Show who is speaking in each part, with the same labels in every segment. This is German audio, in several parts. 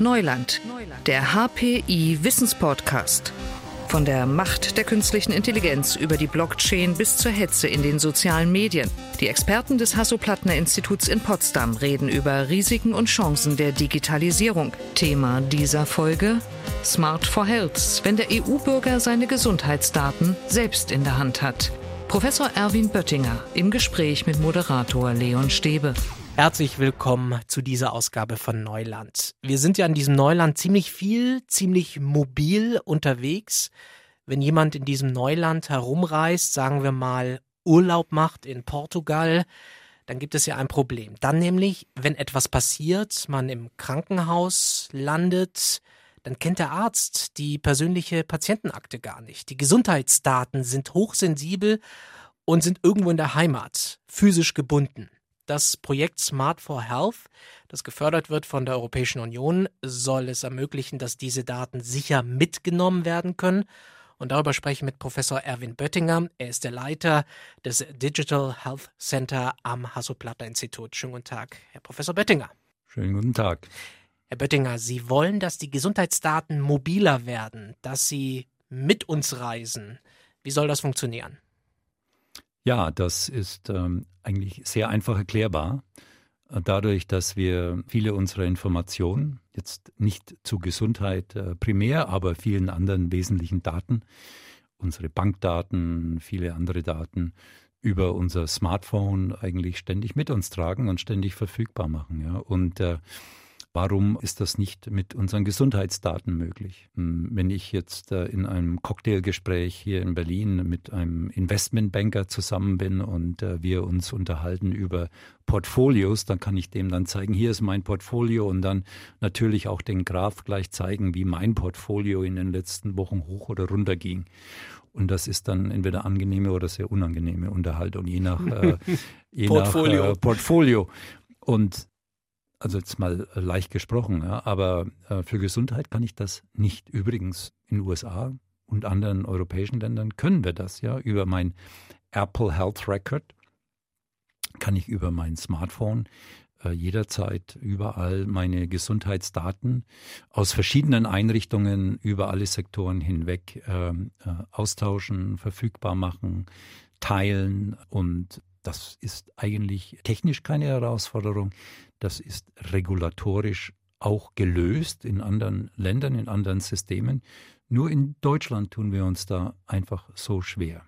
Speaker 1: Neuland, der HPI Wissenspodcast. Von der Macht der künstlichen Intelligenz über die Blockchain bis zur Hetze in den sozialen Medien. Die Experten des Hasso-Plattner-Instituts in Potsdam reden über Risiken und Chancen der Digitalisierung. Thema dieser Folge Smart for Health, wenn der EU-Bürger seine Gesundheitsdaten selbst in der Hand hat. Professor Erwin Böttinger im Gespräch mit Moderator Leon Stäbe.
Speaker 2: Herzlich willkommen zu dieser Ausgabe von Neuland. Wir sind ja in diesem Neuland ziemlich viel, ziemlich mobil unterwegs. Wenn jemand in diesem Neuland herumreist, sagen wir mal Urlaub macht in Portugal, dann gibt es ja ein Problem. Dann nämlich, wenn etwas passiert, man im Krankenhaus landet, dann kennt der Arzt die persönliche Patientenakte gar nicht. Die Gesundheitsdaten sind hochsensibel und sind irgendwo in der Heimat, physisch gebunden. Das Projekt Smart for Health, das gefördert wird von der Europäischen Union, soll es ermöglichen, dass diese Daten sicher mitgenommen werden können. Und darüber spreche ich mit Professor Erwin Böttinger. Er ist der Leiter des Digital Health Center am Hasso-Plattner-Institut. Schönen guten Tag, Herr Professor Böttinger.
Speaker 3: Schönen guten Tag.
Speaker 2: Herr Böttinger, Sie wollen, dass die Gesundheitsdaten mobiler werden, dass sie mit uns reisen. Wie soll das funktionieren?
Speaker 3: Ja, das ist ähm, eigentlich sehr einfach erklärbar. Äh, dadurch, dass wir viele unserer Informationen, jetzt nicht zu Gesundheit äh, primär, aber vielen anderen wesentlichen Daten, unsere Bankdaten, viele andere Daten, über unser Smartphone eigentlich ständig mit uns tragen und ständig verfügbar machen. Ja. Und äh, Warum ist das nicht mit unseren Gesundheitsdaten möglich? Hm, wenn ich jetzt äh, in einem Cocktailgespräch hier in Berlin mit einem Investmentbanker zusammen bin und äh, wir uns unterhalten über Portfolios, dann kann ich dem dann zeigen, hier ist mein Portfolio und dann natürlich auch den Graph gleich zeigen, wie mein Portfolio in den letzten Wochen hoch oder runter ging. Und das ist dann entweder angenehme oder sehr unangenehme Unterhaltung, je nach, äh, je Portfolio. Nach, äh, Portfolio. Und also jetzt mal äh, leicht gesprochen, ja, aber äh, für Gesundheit kann ich das nicht. Übrigens in den USA und anderen europäischen Ländern können wir das ja über mein Apple Health Record kann ich über mein Smartphone äh, jederzeit überall meine Gesundheitsdaten aus verschiedenen Einrichtungen über alle Sektoren hinweg ähm, äh, austauschen, verfügbar machen, teilen und das ist eigentlich technisch keine Herausforderung. Das ist regulatorisch auch gelöst in anderen Ländern, in anderen Systemen. Nur in Deutschland tun wir uns da einfach so schwer.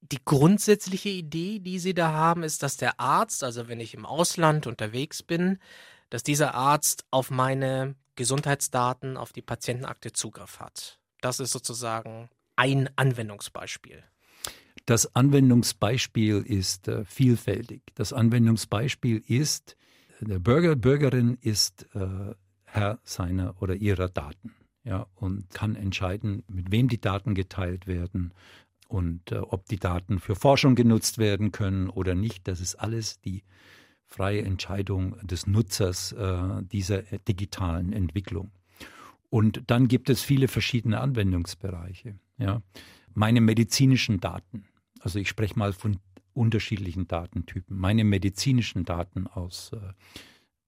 Speaker 2: Die grundsätzliche Idee, die Sie da haben, ist, dass der Arzt, also wenn ich im Ausland unterwegs bin, dass dieser Arzt auf meine Gesundheitsdaten, auf die Patientenakte Zugriff hat. Das ist sozusagen ein Anwendungsbeispiel.
Speaker 3: Das Anwendungsbeispiel ist äh, vielfältig. Das Anwendungsbeispiel ist, der Bürger, Bürgerin ist äh, Herr seiner oder ihrer Daten ja, und kann entscheiden, mit wem die Daten geteilt werden und äh, ob die Daten für Forschung genutzt werden können oder nicht. Das ist alles die freie Entscheidung des Nutzers äh, dieser digitalen Entwicklung. Und dann gibt es viele verschiedene Anwendungsbereiche. Ja. Meine medizinischen Daten, also ich spreche mal von unterschiedlichen Datentypen. Meine medizinischen Daten aus äh,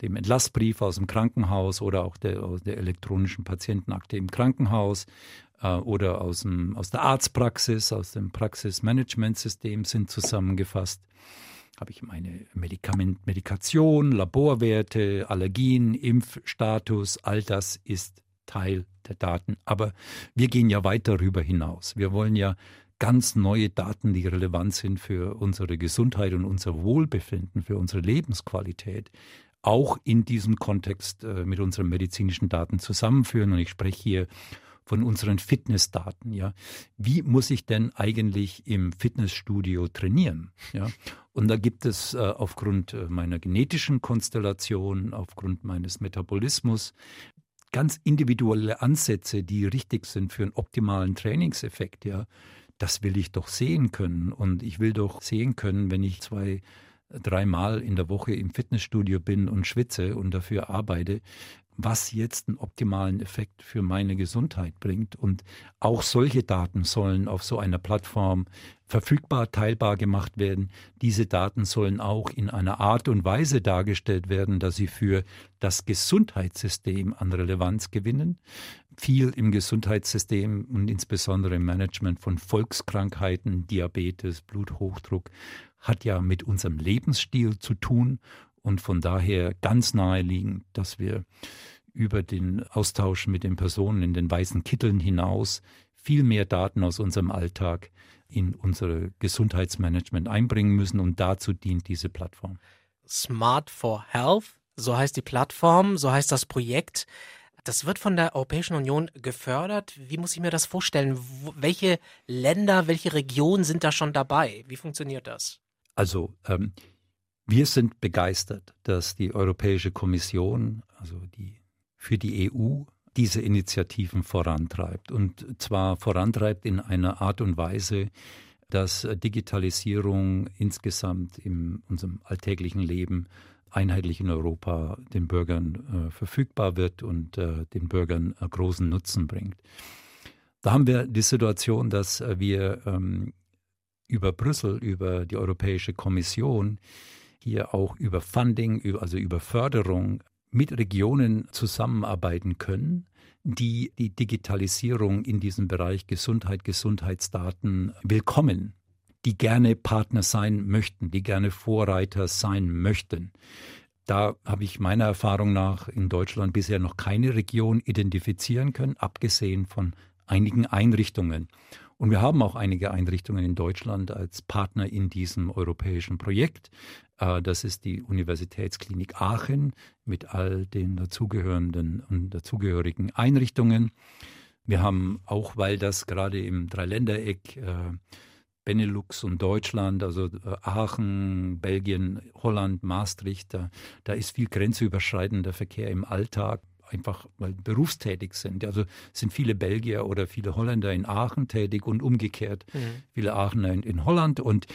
Speaker 3: dem Entlassbrief aus dem Krankenhaus oder auch der, aus der elektronischen Patientenakte im Krankenhaus äh, oder aus, dem, aus der Arztpraxis, aus dem Praxismanagementsystem sind zusammengefasst. Habe ich meine Medikament, Medikation, Laborwerte, Allergien, Impfstatus, all das ist Teil der Daten. Aber wir gehen ja weit darüber hinaus. Wir wollen ja ganz neue Daten, die relevant sind für unsere Gesundheit und unser Wohlbefinden, für unsere Lebensqualität, auch in diesem Kontext äh, mit unseren medizinischen Daten zusammenführen. Und ich spreche hier von unseren Fitnessdaten. Ja, wie muss ich denn eigentlich im Fitnessstudio trainieren? Ja, und da gibt es äh, aufgrund äh, meiner genetischen Konstellation, aufgrund meines Metabolismus ganz individuelle Ansätze, die richtig sind für einen optimalen Trainingseffekt. Ja, das will ich doch sehen können. Und ich will doch sehen können, wenn ich zwei, dreimal in der Woche im Fitnessstudio bin und schwitze und dafür arbeite, was jetzt einen optimalen Effekt für meine Gesundheit bringt. Und auch solche Daten sollen auf so einer Plattform verfügbar, teilbar gemacht werden. Diese Daten sollen auch in einer Art und Weise dargestellt werden, dass sie für das Gesundheitssystem an Relevanz gewinnen. Viel im Gesundheitssystem und insbesondere im Management von Volkskrankheiten, Diabetes, Bluthochdruck, hat ja mit unserem Lebensstil zu tun und von daher ganz naheliegend, dass wir über den Austausch mit den Personen in den weißen Kitteln hinaus viel mehr Daten aus unserem Alltag in unser Gesundheitsmanagement einbringen müssen und dazu dient diese Plattform.
Speaker 2: Smart for Health, so heißt die Plattform, so heißt das Projekt. Das wird von der Europäischen Union gefördert. Wie muss ich mir das vorstellen? Welche Länder, welche Regionen sind da schon dabei? Wie funktioniert das?
Speaker 3: Also ähm, wir sind begeistert, dass die Europäische Kommission, also die für die EU, diese Initiativen vorantreibt. Und zwar vorantreibt in einer Art und Weise, dass Digitalisierung insgesamt in unserem alltäglichen Leben einheitlich in Europa den Bürgern äh, verfügbar wird und äh, den Bürgern äh, großen Nutzen bringt. Da haben wir die Situation, dass äh, wir ähm, über Brüssel, über die Europäische Kommission hier auch über Funding, also über Förderung mit Regionen zusammenarbeiten können, die die Digitalisierung in diesem Bereich Gesundheit, Gesundheitsdaten willkommen, die gerne Partner sein möchten, die gerne Vorreiter sein möchten. Da habe ich meiner Erfahrung nach in Deutschland bisher noch keine Region identifizieren können, abgesehen von einigen Einrichtungen. Und wir haben auch einige Einrichtungen in Deutschland als Partner in diesem europäischen Projekt. Äh, das ist die Universitätsklinik Aachen mit all den dazugehörenden und dazugehörigen Einrichtungen. Wir haben auch, weil das gerade im Dreiländereck äh, Benelux und Deutschland, also äh, Aachen, Belgien, Holland, Maastricht, da, da ist viel grenzüberschreitender Verkehr im Alltag einfach weil berufstätig sind. Also sind viele Belgier oder viele Holländer in Aachen tätig und umgekehrt mhm. viele Aachener in, in, Holland. Und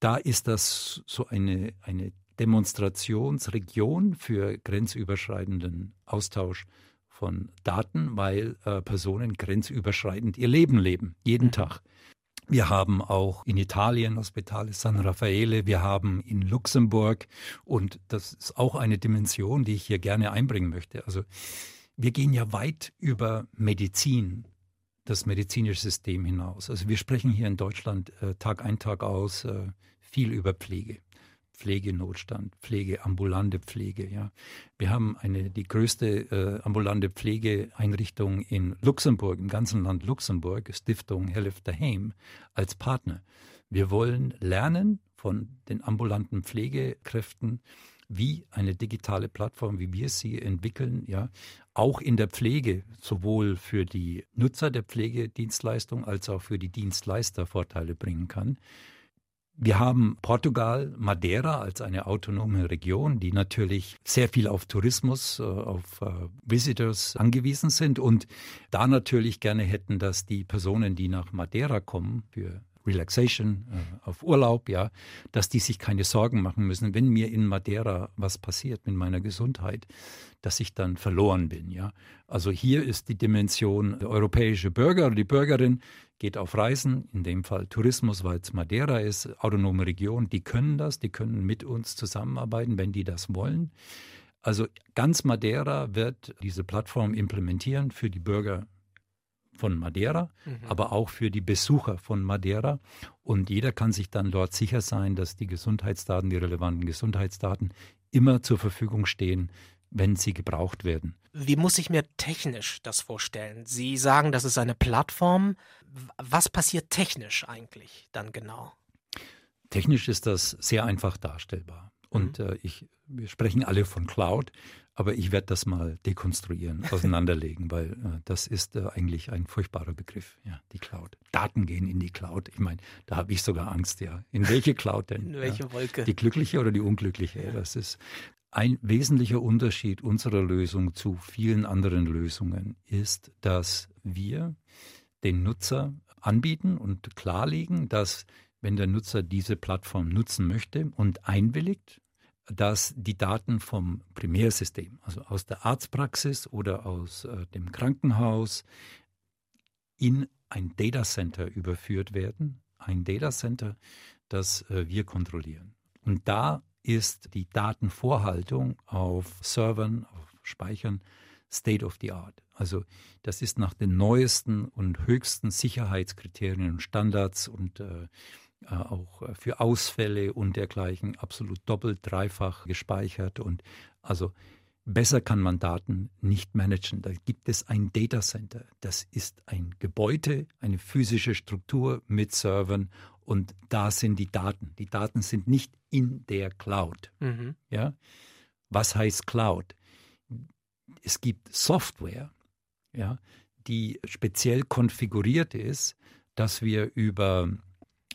Speaker 3: da ist das so eine, eine Demonstrationsregion für grenzüberschreitenden Austausch von Daten, weil äh, Personen grenzüberschreitend ihr Leben leben, jeden mhm. Tag. Wir haben auch in Italien Hospitale San Raffaele, wir haben in Luxemburg und das ist auch eine Dimension, die ich hier gerne einbringen möchte. Also wir gehen ja weit über Medizin das medizinische System hinaus. Also wir sprechen hier in Deutschland äh, Tag ein, Tag aus äh, viel über Pflege. Pflegenotstand, Pflege, ambulante Pflege. Ja. Wir haben eine, die größte äh, ambulante Pflegeeinrichtung in Luxemburg, im ganzen Land Luxemburg, Stiftung Helf daheim, als Partner. Wir wollen lernen von den ambulanten Pflegekräften, wie eine digitale Plattform, wie wir sie entwickeln, ja, auch in der Pflege, sowohl für die Nutzer der Pflegedienstleistung als auch für die Dienstleister Vorteile bringen kann. Wir haben Portugal, Madeira als eine autonome Region, die natürlich sehr viel auf Tourismus, äh, auf äh, Visitors angewiesen sind und da natürlich gerne hätten, dass die Personen, die nach Madeira kommen für Relaxation, äh, auf Urlaub, ja, dass die sich keine Sorgen machen müssen, wenn mir in Madeira was passiert mit meiner Gesundheit, dass ich dann verloren bin, ja. Also hier ist die Dimension, der europäische Bürger oder die Bürgerin geht auf Reisen, in dem Fall Tourismus, weil es Madeira ist, autonome Region, die können das, die können mit uns zusammenarbeiten, wenn die das wollen. Also ganz Madeira wird diese Plattform implementieren für die Bürger von Madeira, mhm. aber auch für die Besucher von Madeira. Und jeder kann sich dann dort sicher sein, dass die Gesundheitsdaten, die relevanten Gesundheitsdaten immer zur Verfügung stehen, wenn sie gebraucht werden.
Speaker 2: Wie muss ich mir technisch das vorstellen? Sie sagen, das ist eine Plattform. Was passiert technisch eigentlich dann genau?
Speaker 3: Technisch ist das sehr einfach darstellbar. Und mhm. äh, ich, wir sprechen alle von Cloud. Aber ich werde das mal dekonstruieren, auseinanderlegen, weil äh, das ist äh, eigentlich ein furchtbarer Begriff, ja, die Cloud. Daten gehen in die Cloud. Ich meine, da habe ich sogar Angst, ja. In welche Cloud denn?
Speaker 2: In welche ja? Wolke?
Speaker 3: Die glückliche oder die unglückliche? Ja. Das ist ein wesentlicher Unterschied unserer Lösung zu vielen anderen Lösungen ist, dass wir den Nutzer anbieten und klarlegen, dass wenn der Nutzer diese Plattform nutzen möchte und einwilligt, dass die Daten vom Primärsystem, also aus der Arztpraxis oder aus äh, dem Krankenhaus, in ein Datacenter überführt werden. Ein Datacenter, das äh, wir kontrollieren. Und da ist die Datenvorhaltung auf Servern, auf Speichern State of the Art. Also das ist nach den neuesten und höchsten Sicherheitskriterien und Standards und äh auch für Ausfälle und dergleichen absolut doppelt, dreifach gespeichert und also besser kann man Daten nicht managen. Da gibt es ein Data Center. Das ist ein Gebäude, eine physische Struktur mit Servern und da sind die Daten. Die Daten sind nicht in der Cloud. Mhm. Ja? Was heißt Cloud? Es gibt Software, ja, die speziell konfiguriert ist, dass wir über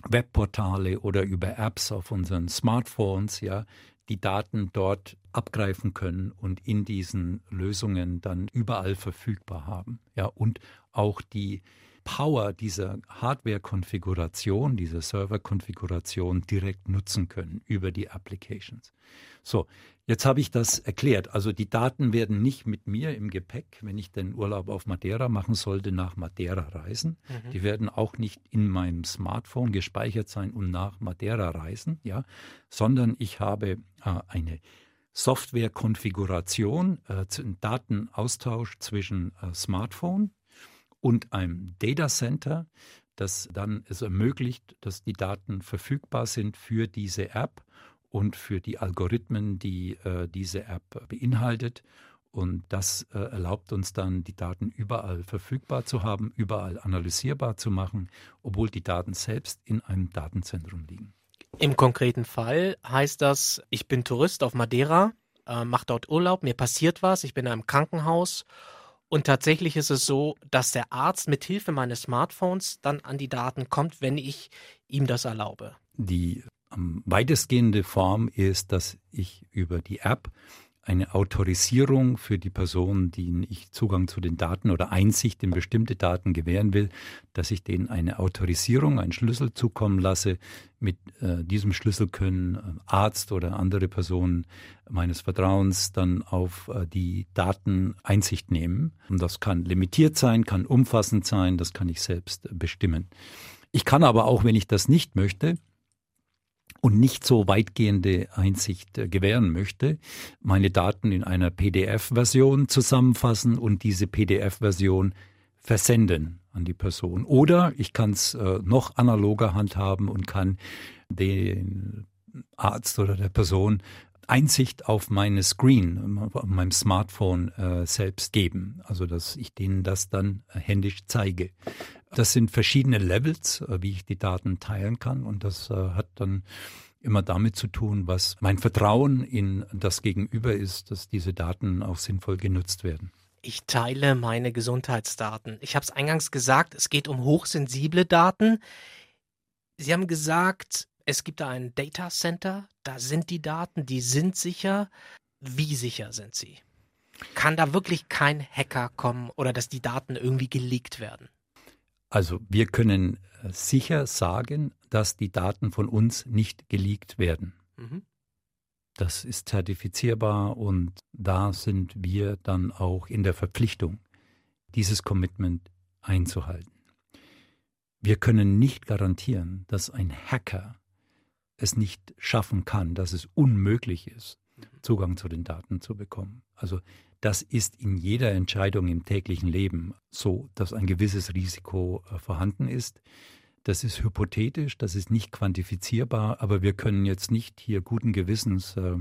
Speaker 3: Webportale oder über Apps auf unseren Smartphones ja die Daten dort abgreifen können und in diesen Lösungen dann überall verfügbar haben. Ja, und auch die Power dieser Hardware-Konfiguration, dieser Server-Konfiguration direkt nutzen können über die Applications. So, jetzt habe ich das erklärt. Also die Daten werden nicht mit mir im Gepäck, wenn ich den Urlaub auf Madeira machen sollte, nach Madeira reisen. Mhm. Die werden auch nicht in meinem Smartphone gespeichert sein und nach Madeira reisen, ja, sondern ich habe äh, eine Software-Konfiguration, äh, Datenaustausch zwischen äh, Smartphone und einem Data Center, das dann es ermöglicht, dass die Daten verfügbar sind für diese App und für die Algorithmen, die äh, diese App beinhaltet. Und das äh, erlaubt uns dann, die Daten überall verfügbar zu haben, überall analysierbar zu machen, obwohl die Daten selbst in einem Datenzentrum liegen.
Speaker 2: Im konkreten Fall heißt das, ich bin Tourist auf Madeira, äh, mache dort Urlaub, mir passiert was, ich bin in einem Krankenhaus und tatsächlich ist es so, dass der Arzt mit Hilfe meines Smartphones dann an die Daten kommt, wenn ich ihm das erlaube.
Speaker 3: Die am weitestgehende Form ist, dass ich über die App eine Autorisierung für die Person, denen ich Zugang zu den Daten oder Einsicht in bestimmte Daten gewähren will, dass ich denen eine Autorisierung, einen Schlüssel zukommen lasse. Mit äh, diesem Schlüssel können äh, Arzt oder andere Personen meines Vertrauens dann auf äh, die Daten Einsicht nehmen. Und das kann limitiert sein, kann umfassend sein, das kann ich selbst bestimmen. Ich kann aber auch, wenn ich das nicht möchte, und nicht so weitgehende Einsicht äh, gewähren möchte, meine Daten in einer PDF-Version zusammenfassen und diese PDF-Version versenden an die Person. Oder ich kann es äh, noch analoger handhaben und kann den Arzt oder der Person Einsicht auf meine Screen, auf meinem Smartphone äh, selbst geben. Also dass ich denen das dann händisch zeige. Das sind verschiedene Levels, äh, wie ich die Daten teilen kann. Und das äh, hat dann immer damit zu tun, was mein Vertrauen in das Gegenüber ist, dass diese Daten auch sinnvoll genutzt werden.
Speaker 2: Ich teile meine Gesundheitsdaten. Ich habe es eingangs gesagt, es geht um hochsensible Daten. Sie haben gesagt, es gibt da ein Data Center, da sind die Daten, die sind sicher. Wie sicher sind sie? Kann da wirklich kein Hacker kommen oder dass die Daten irgendwie geleakt werden?
Speaker 3: Also wir können äh, sicher sagen, dass die Daten von uns nicht geleakt werden. Mhm. Das ist zertifizierbar und da sind wir dann auch in der Verpflichtung, dieses Commitment einzuhalten. Wir können nicht garantieren, dass ein Hacker es nicht schaffen kann, dass es unmöglich ist, mhm. Zugang zu den Daten zu bekommen. Also das ist in jeder Entscheidung im täglichen Leben so, dass ein gewisses Risiko äh, vorhanden ist. Das ist hypothetisch, das ist nicht quantifizierbar, aber wir können jetzt nicht hier guten Gewissens äh,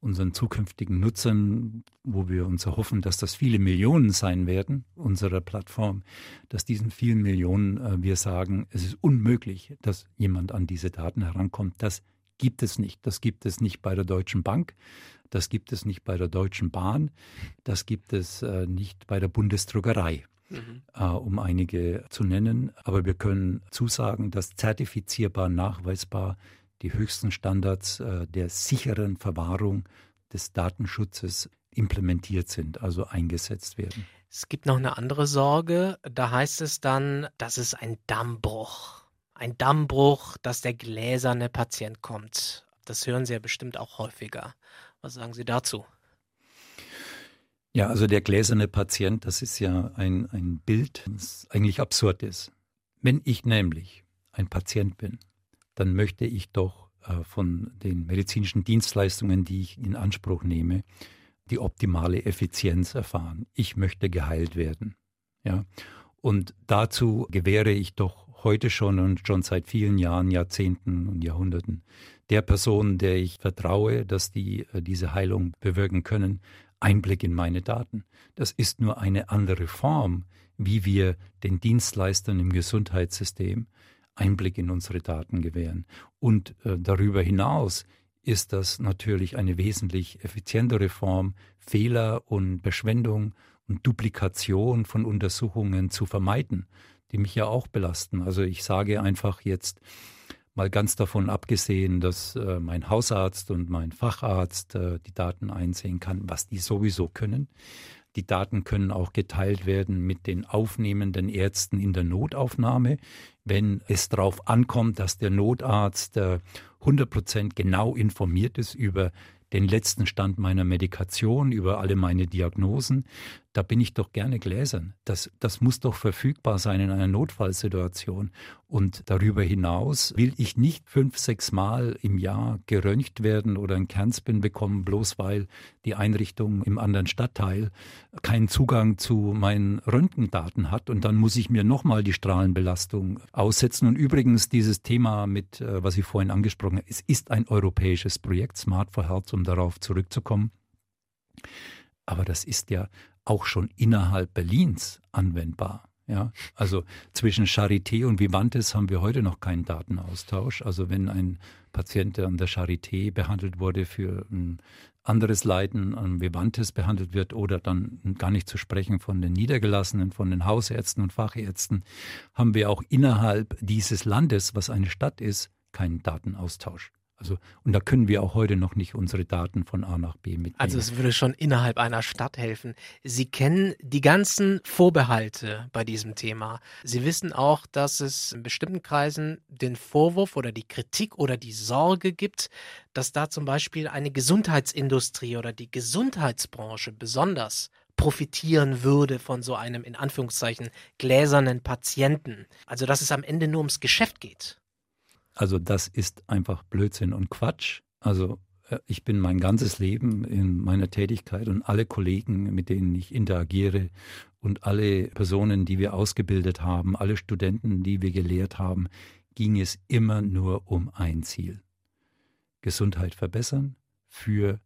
Speaker 3: unseren zukünftigen Nutzern, wo wir uns erhoffen, dass das viele Millionen sein werden, unserer Plattform, dass diesen vielen Millionen äh, wir sagen, es ist unmöglich, dass jemand an diese Daten herankommt. Das gibt es nicht. Das gibt es nicht bei der Deutschen Bank. Das gibt es nicht bei der Deutschen Bahn. Das gibt es äh, nicht bei der Bundesdruckerei. Mhm. Äh, um einige zu nennen. Aber wir können zusagen, dass zertifizierbar, nachweisbar die höchsten Standards äh, der sicheren Verwahrung des Datenschutzes implementiert sind, also eingesetzt werden.
Speaker 2: Es gibt noch eine andere Sorge. Da heißt es dann, das ist ein Dammbruch. Ein Dammbruch, dass der gläserne Patient kommt Das hören Sie ja bestimmt auch häufiger. Was sagen Sie dazu?
Speaker 3: Ja, also der gläserne Patient, das ist ja ein, ein Bild, das eigentlich absurd ist. Wenn ich nämlich ein Patient bin, dann möchte ich doch äh, von den medizinischen Dienstleistungen, die ich in Anspruch nehme, die optimale Effizienz erfahren. Ich möchte geheilt werden. Ja. Und dazu gewähre ich doch heute schon und schon seit vielen Jahren, Jahrzehnten und Jahrhunderten der Person, der ich vertraue, dass die äh, diese Heilung bewirken können, Einblick in meine Daten. Das ist nur eine andere Form, wie wir den Dienstleistern im Gesundheitssystem Einblick in unsere Daten gewähren. Und äh, darüber hinaus ist das natürlich eine wesentlich effizientere Form, Fehler und Verschwendung und Duplikation von Untersuchungen zu vermeiden, die mich ja auch belasten. Also ich sage einfach jetzt, mal ganz davon abgesehen, dass äh, mein Hausarzt und mein Facharzt äh, die Daten einsehen kann, was die sowieso können. Die Daten können auch geteilt werden mit den aufnehmenden Ärzten in der Notaufnahme, wenn es darauf ankommt, dass der Notarzt äh, 100% genau informiert ist über den letzten Stand meiner Medikation, über alle meine Diagnosen, da bin ich doch gerne gläsern. Das, das muss doch verfügbar sein in einer Notfallsituation. Und darüber hinaus will ich nicht fünf, sechs Mal im Jahr geröntgt werden oder ein Kernspin bekommen, bloß weil die Einrichtung im anderen Stadtteil keinen Zugang zu meinen Röntgendaten hat. Und dann muss ich mir nochmal die Strahlenbelastung aussetzen. Und übrigens dieses Thema mit, äh, was ich vorhin angesprochen habe, es ist ein europäisches Projekt, Smart for Health, um darauf zurückzukommen. Aber das ist ja auch schon innerhalb Berlins anwendbar. Ja, also zwischen Charité und Vivantes haben wir heute noch keinen Datenaustausch. Also wenn ein Patient, an der Charité behandelt wurde für ein anderes Leiden, an Vivantes behandelt wird oder dann gar nicht zu sprechen von den Niedergelassenen, von den Hausärzten und Fachärzten, haben wir auch innerhalb dieses Landes, was eine Stadt ist, keinen Datenaustausch. Also, und da können wir auch heute noch nicht unsere Daten von A nach B mitnehmen.
Speaker 2: Also es würde schon innerhalb einer Stadt helfen. Sie kennen die ganzen Vorbehalte bei diesem Thema. Sie wissen auch, dass es in bestimmten Kreisen den Vorwurf oder die Kritik oder die Sorge gibt, dass da zum Beispiel eine Gesundheitsindustrie oder die Gesundheitsbranche besonders profitieren würde von so einem in Anführungszeichen gläsernen Patienten. Also dass es am Ende nur ums Geschäft geht.
Speaker 3: Also das ist einfach Blödsinn und Quatsch. Also äh, ich bin mein ganzes Leben in meiner Tätigkeit und alle Kollegen, mit denen ich interagiere und alle Personen, die wir ausgebildet haben, alle Studenten, die wir gelehrt haben, ging es immer nur um ein Ziel. Gesundheit verbessern für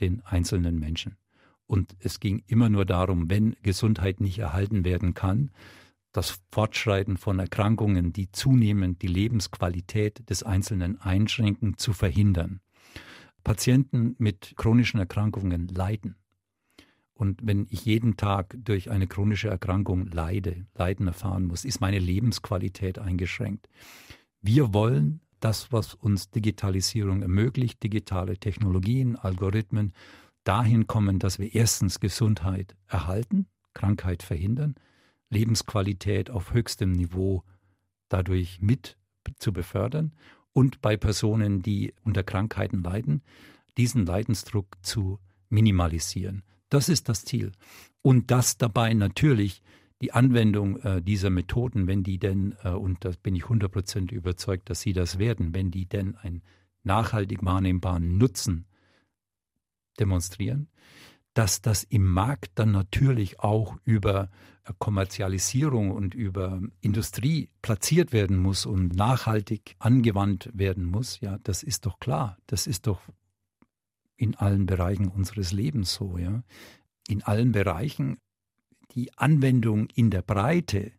Speaker 3: den einzelnen Menschen. Und es ging immer nur darum, wenn Gesundheit nicht erhalten werden kann, das Fortschreiten von Erkrankungen, die zunehmend die Lebensqualität des Einzelnen einschränken, zu verhindern. Patienten mit chronischen Erkrankungen leiden. Und wenn ich jeden Tag durch eine chronische Erkrankung leide, Leiden erfahren muss, ist meine Lebensqualität eingeschränkt. Wir wollen das, was uns Digitalisierung ermöglicht, digitale Technologien, Algorithmen, dahin kommen, dass wir erstens Gesundheit erhalten, Krankheit verhindern, Lebensqualität auf höchstem Niveau dadurch mit zu befördern und bei Personen, die unter Krankheiten leiden, diesen Leidensdruck zu minimalisieren. Das ist das Ziel. Und dass dabei natürlich die Anwendung äh, dieser Methoden, wenn die denn, äh, und da bin ich 100% überzeugt, dass sie das werden, wenn die denn einen nachhaltig wahrnehmbaren Nutzen demonstrieren, dass das im Markt dann natürlich auch über äh, Kommerzialisierung und über Industrie platziert werden muss und nachhaltig angewandt werden muss, ja, das ist doch klar. Das ist doch in allen Bereichen unseres Lebens so, ja. In allen Bereichen die Anwendung in der Breite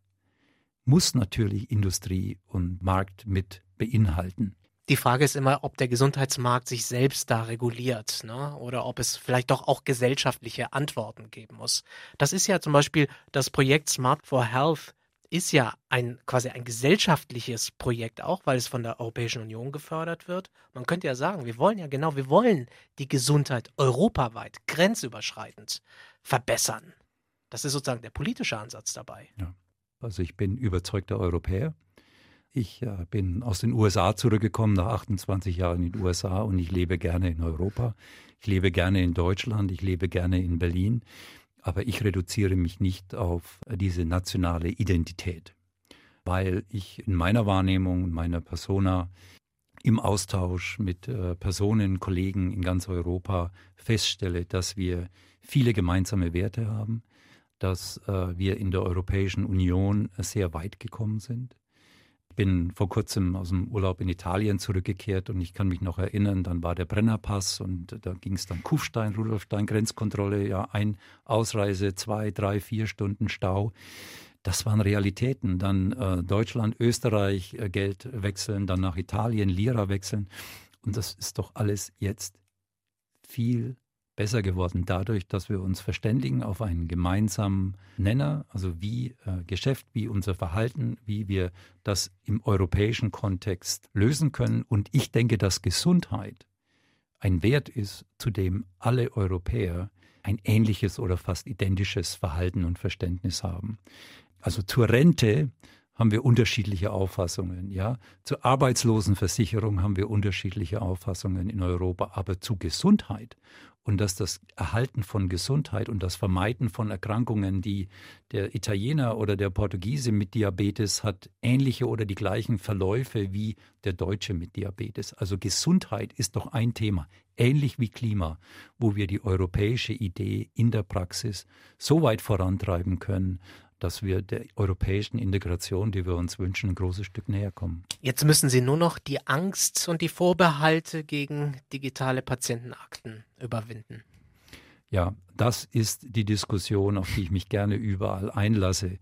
Speaker 3: muss natürlich Industrie und Markt mit beinhalten.
Speaker 2: Die Frage ist immer, ob der Gesundheitsmarkt sich selbst da reguliert ne? oder ob es vielleicht doch auch gesellschaftliche Antworten geben muss. Das ist ja zum Beispiel das Projekt Smart for Health ist ja ein quasi ein gesellschaftliches Projekt auch, weil es von der Europäischen Union gefördert wird. Man könnte ja sagen, wir wollen ja genau, wir wollen die Gesundheit europaweit, grenzüberschreitend verbessern. Das ist sozusagen der politische Ansatz dabei.
Speaker 3: Ja. Also ich bin überzeugter Europäer Ich äh, bin aus den USA zurückgekommen, nach 28 Jahren in den USA und ich lebe gerne in Europa. Ich lebe gerne in Deutschland, ich lebe gerne in Berlin, aber ich reduziere mich nicht auf diese nationale Identität, weil ich in meiner Wahrnehmung, in meiner Persona im Austausch mit äh, Personen, Kollegen in ganz Europa feststelle, dass wir viele gemeinsame Werte haben, dass äh, wir in der Europäischen Union sehr weit gekommen sind. Bin vor kurzem aus dem Urlaub in Italien zurückgekehrt und ich kann mich noch erinnern, dann war der Brennerpass und da ging es dann Kufstein, Rudolfstein, Grenzkontrolle, ja, ein Ausreise, zwei, drei, vier Stunden Stau. Das waren Realitäten. Dann äh, Deutschland, Österreich äh, Geld wechseln, dann nach Italien Lira wechseln. Und das ist doch alles jetzt viel besser geworden dadurch, dass wir uns verständigen auf einen gemeinsamen Nenner, also wie äh, Geschäft, wie unser Verhalten, wie wir das im europäischen Kontext lösen können. Und ich denke, dass Gesundheit ein Wert ist, zu dem alle Europäer ein ähnliches oder fast identisches Verhalten und Verständnis haben. Also zur Rente haben wir unterschiedliche Auffassungen, ja. Zur Arbeitslosenversicherung haben wir unterschiedliche Auffassungen in Europa, aber zu Gesundheit und dass das Erhalten von Gesundheit und das Vermeiden von Erkrankungen, die der Italiener oder der Portugiese mit Diabetes hat, ähnliche oder die gleichen Verläufe wie der Deutsche mit Diabetes. Also Gesundheit ist doch ein Thema, ähnlich wie Klima, wo wir die europäische Idee in der Praxis so weit vorantreiben können, dass wir der europäischen Integration, die wir uns wünschen, ein großes Stück näher kommen.
Speaker 2: Jetzt müssen Sie nur noch die Angst und die Vorbehalte gegen digitale Patientenakten überwinden.
Speaker 3: Ja, das ist die Diskussion, auf die ich mich gerne überall einlasse.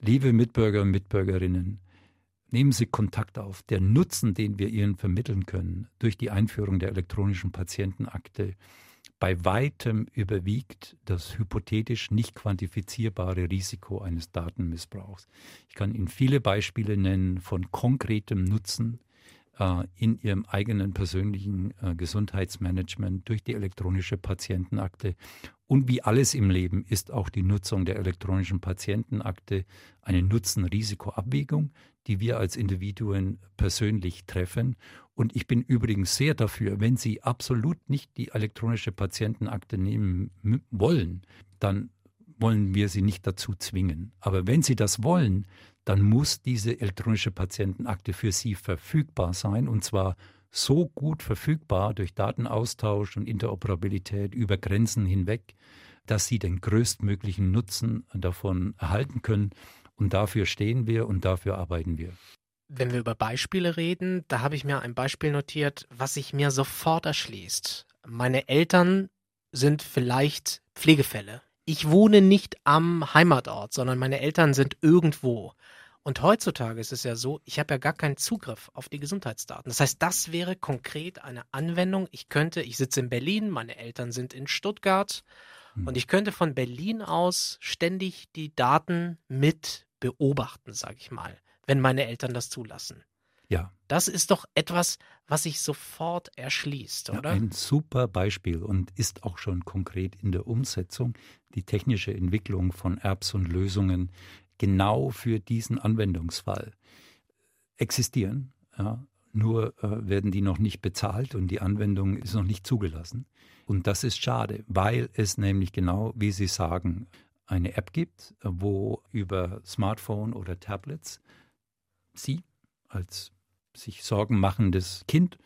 Speaker 3: Liebe Mitbürger und Mitbürgerinnen, nehmen Sie Kontakt auf. Der Nutzen, den wir Ihnen vermitteln können durch die Einführung der elektronischen Patientenakte, bei weitem überwiegt das hypothetisch nicht quantifizierbare Risiko eines Datenmissbrauchs. Ich kann Ihnen viele Beispiele nennen von konkretem Nutzen äh, in Ihrem eigenen persönlichen äh, Gesundheitsmanagement durch die elektronische Patientenakte. Und wie alles im Leben ist auch die Nutzung der elektronischen Patientenakte eine Nutzen-Risiko-Abwägung, die wir als Individuen persönlich treffen und ich bin übrigens sehr dafür, wenn Sie absolut nicht die elektronische Patientenakte nehmen wollen, dann wollen wir Sie nicht dazu zwingen. Aber wenn Sie das wollen, dann muss diese elektronische Patientenakte für Sie verfügbar sein und zwar so gut verfügbar durch Datenaustausch und Interoperabilität über Grenzen hinweg, dass Sie den größtmöglichen Nutzen davon erhalten können. Und dafür stehen wir und dafür arbeiten wir.
Speaker 2: Wenn wir über Beispiele reden, da habe ich mir ein Beispiel notiert, was sich mir sofort erschließt. Meine Eltern sind vielleicht Pflegefälle. Ich wohne nicht am Heimatort, sondern meine Eltern sind irgendwo. Und heutzutage ist es ja so, ich habe ja gar keinen Zugriff auf die Gesundheitsdaten. Das heißt, das wäre konkret eine Anwendung. Ich könnte, ich sitze in Berlin, meine Eltern sind in Stuttgart hm. und ich könnte von Berlin aus ständig die Daten mit beobachten, sage ich mal wenn meine Eltern das zulassen.
Speaker 3: Ja.
Speaker 2: Das ist doch etwas, was sich sofort erschließt, oder?
Speaker 3: Ja, ein super Beispiel und ist auch schon konkret in der Umsetzung die technische Entwicklung von Apps und Lösungen genau für diesen Anwendungsfall existieren. Ja, nur äh, werden die noch nicht bezahlt und die Anwendung ist noch nicht zugelassen. Und das ist schade, weil es nämlich genau, wie Sie sagen, eine App gibt, wo über Smartphone oder Tablets Sie als sich Sorgen machendes Kind,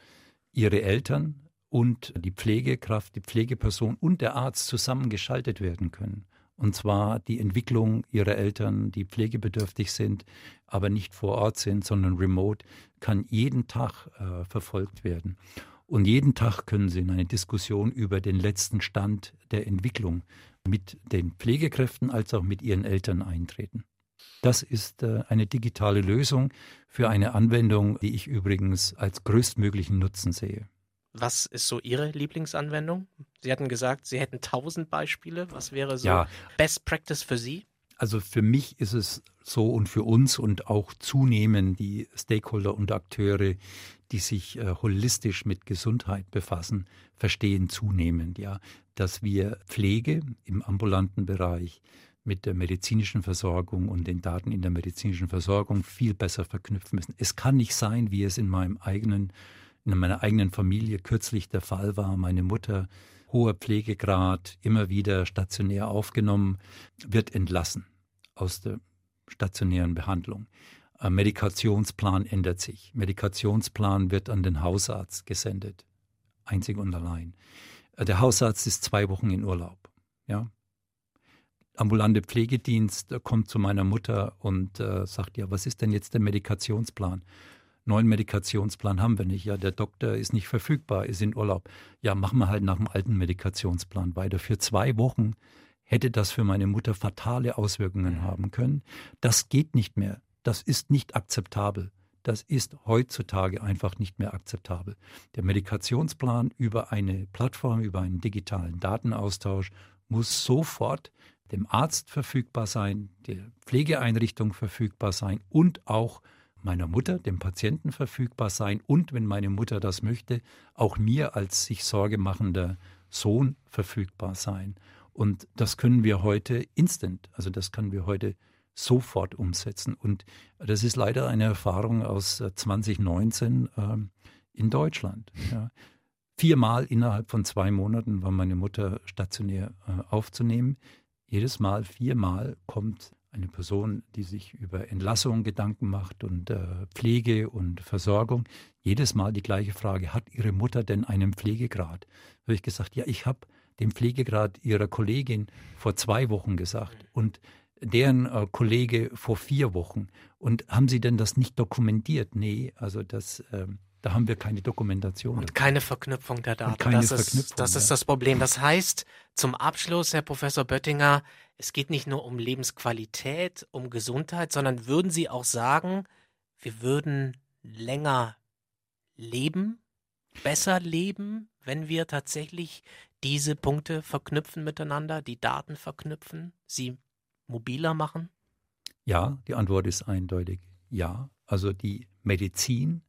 Speaker 3: Ihre Eltern und die Pflegekraft, die Pflegeperson und der Arzt zusammengeschaltet werden können. Und zwar die Entwicklung ihrer Eltern, die pflegebedürftig sind, aber nicht vor Ort sind, sondern remote, kann jeden Tag äh, verfolgt werden. Und jeden Tag können Sie in eine Diskussion über den letzten Stand der Entwicklung mit den Pflegekräften als auch mit Ihren Eltern eintreten. Das ist äh, eine digitale Lösung für eine Anwendung, die ich übrigens als größtmöglichen Nutzen sehe.
Speaker 2: Was ist so Ihre Lieblingsanwendung? Sie hatten gesagt, Sie hätten tausend Beispiele. Was wäre so
Speaker 3: ja.
Speaker 2: Best Practice für Sie?
Speaker 3: Also für mich ist es so und für uns und auch zunehmend die Stakeholder und Akteure, die sich äh, holistisch mit Gesundheit befassen, verstehen zunehmend, ja, dass wir Pflege im ambulanten Bereich mit der medizinischen Versorgung und den Daten in der medizinischen Versorgung viel besser verknüpfen müssen. Es kann nicht sein, wie es in meinem eigenen, in meiner eigenen Familie kürzlich der Fall war. Meine Mutter, hoher Pflegegrad, immer wieder stationär aufgenommen, wird entlassen aus der stationären Behandlung. Ein Medikationsplan ändert sich. Medikationsplan wird an den Hausarzt gesendet. Einzig und allein. Der Hausarzt ist zwei Wochen in Urlaub. Ja, ambulante Pflegedienst kommt zu meiner Mutter und äh, sagt, ja, was ist denn jetzt der Medikationsplan? Neuen Medikationsplan haben wir nicht. Ja, der Doktor ist nicht verfügbar, ist in Urlaub. Ja, machen wir halt nach dem alten Medikationsplan weiter. Für zwei Wochen hätte das für meine Mutter fatale Auswirkungen haben können. Das geht nicht mehr. Das ist nicht akzeptabel. Das ist heutzutage einfach nicht mehr akzeptabel. Der Medikationsplan über eine Plattform, über einen digitalen Datenaustausch muss sofort dem Arzt verfügbar sein, der Pflegeeinrichtung verfügbar sein und auch meiner Mutter, dem Patienten verfügbar sein und, wenn meine Mutter das möchte, auch mir als sich Sorge machender Sohn verfügbar sein. Und das können wir heute instant, also das können wir heute sofort umsetzen. Und das ist leider eine Erfahrung aus 2019 äh, in Deutschland. Ja. Viermal innerhalb von zwei Monaten war meine Mutter stationär äh, aufzunehmen. Jedes Mal, viermal kommt eine Person, die sich über Entlassung Gedanken macht und äh, Pflege und Versorgung. Jedes Mal die gleiche Frage, hat Ihre Mutter denn einen Pflegegrad? Da habe ich gesagt, ja, ich habe den Pflegegrad Ihrer Kollegin vor zwei Wochen gesagt und deren äh, Kollege vor vier Wochen. Und haben Sie denn das nicht dokumentiert? Nee, also das... Ähm, da haben wir keine Dokumentation.
Speaker 2: Und keine Verknüpfung der Daten. keine das Verknüpfung, ist, das ja. ist das Problem. Das heißt, zum Abschluss, Herr Professor Böttinger, es geht nicht nur um Lebensqualität, um Gesundheit, sondern würden Sie auch sagen, wir würden länger leben, besser leben, wenn wir tatsächlich diese Punkte verknüpfen miteinander, die Daten verknüpfen, sie mobiler machen?
Speaker 3: Ja, die Antwort ist eindeutig ja. Also die Medizin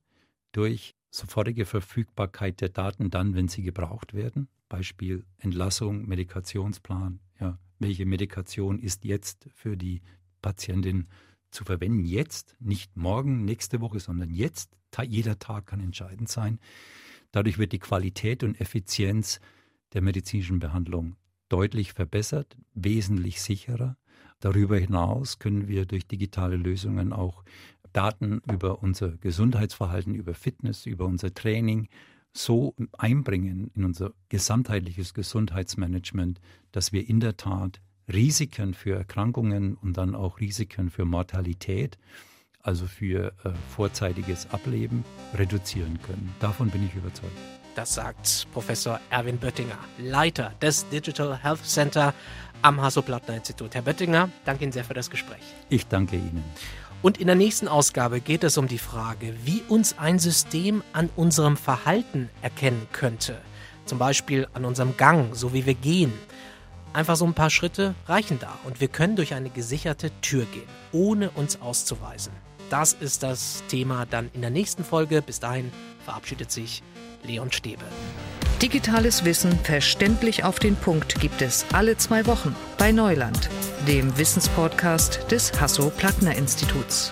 Speaker 3: durch sofortige Verfügbarkeit der Daten dann, wenn sie gebraucht werden. Beispiel Entlassung, Medikationsplan. Ja, welche Medikation ist jetzt für die Patientin zu verwenden? Jetzt, nicht morgen, nächste Woche, sondern jetzt. Jeder Tag kann entscheidend sein. Dadurch wird die Qualität und Effizienz der medizinischen Behandlung deutlich verbessert, wesentlich sicherer. Darüber hinaus können wir durch digitale Lösungen auch Daten über unser Gesundheitsverhalten, über Fitness, über unser Training so einbringen in unser gesamtheitliches Gesundheitsmanagement, dass wir in der Tat Risiken für Erkrankungen und dann auch Risiken für Mortalität, also für äh, vorzeitiges Ableben, reduzieren können. Davon bin ich überzeugt.
Speaker 2: Das sagt Professor Erwin Böttinger, Leiter des Digital Health Center am Hasso-Plattner-Institut. Herr Böttinger, danke Ihnen sehr für das Gespräch.
Speaker 3: Ich danke Ihnen.
Speaker 2: Und in der nächsten Ausgabe geht es um die Frage, wie uns ein System an unserem Verhalten erkennen könnte. Zum Beispiel an unserem Gang, so wie wir gehen. Einfach so ein paar Schritte reichen da und wir können durch eine gesicherte Tür gehen, ohne uns auszuweisen. Das ist das Thema dann in der nächsten Folge. Bis dahin verabschiedet sich Leon Stäbe.
Speaker 1: Digitales Wissen verständlich auf den Punkt gibt es alle zwei Wochen bei Neuland, dem Wissenspodcast des Hasso-Plattner-Instituts.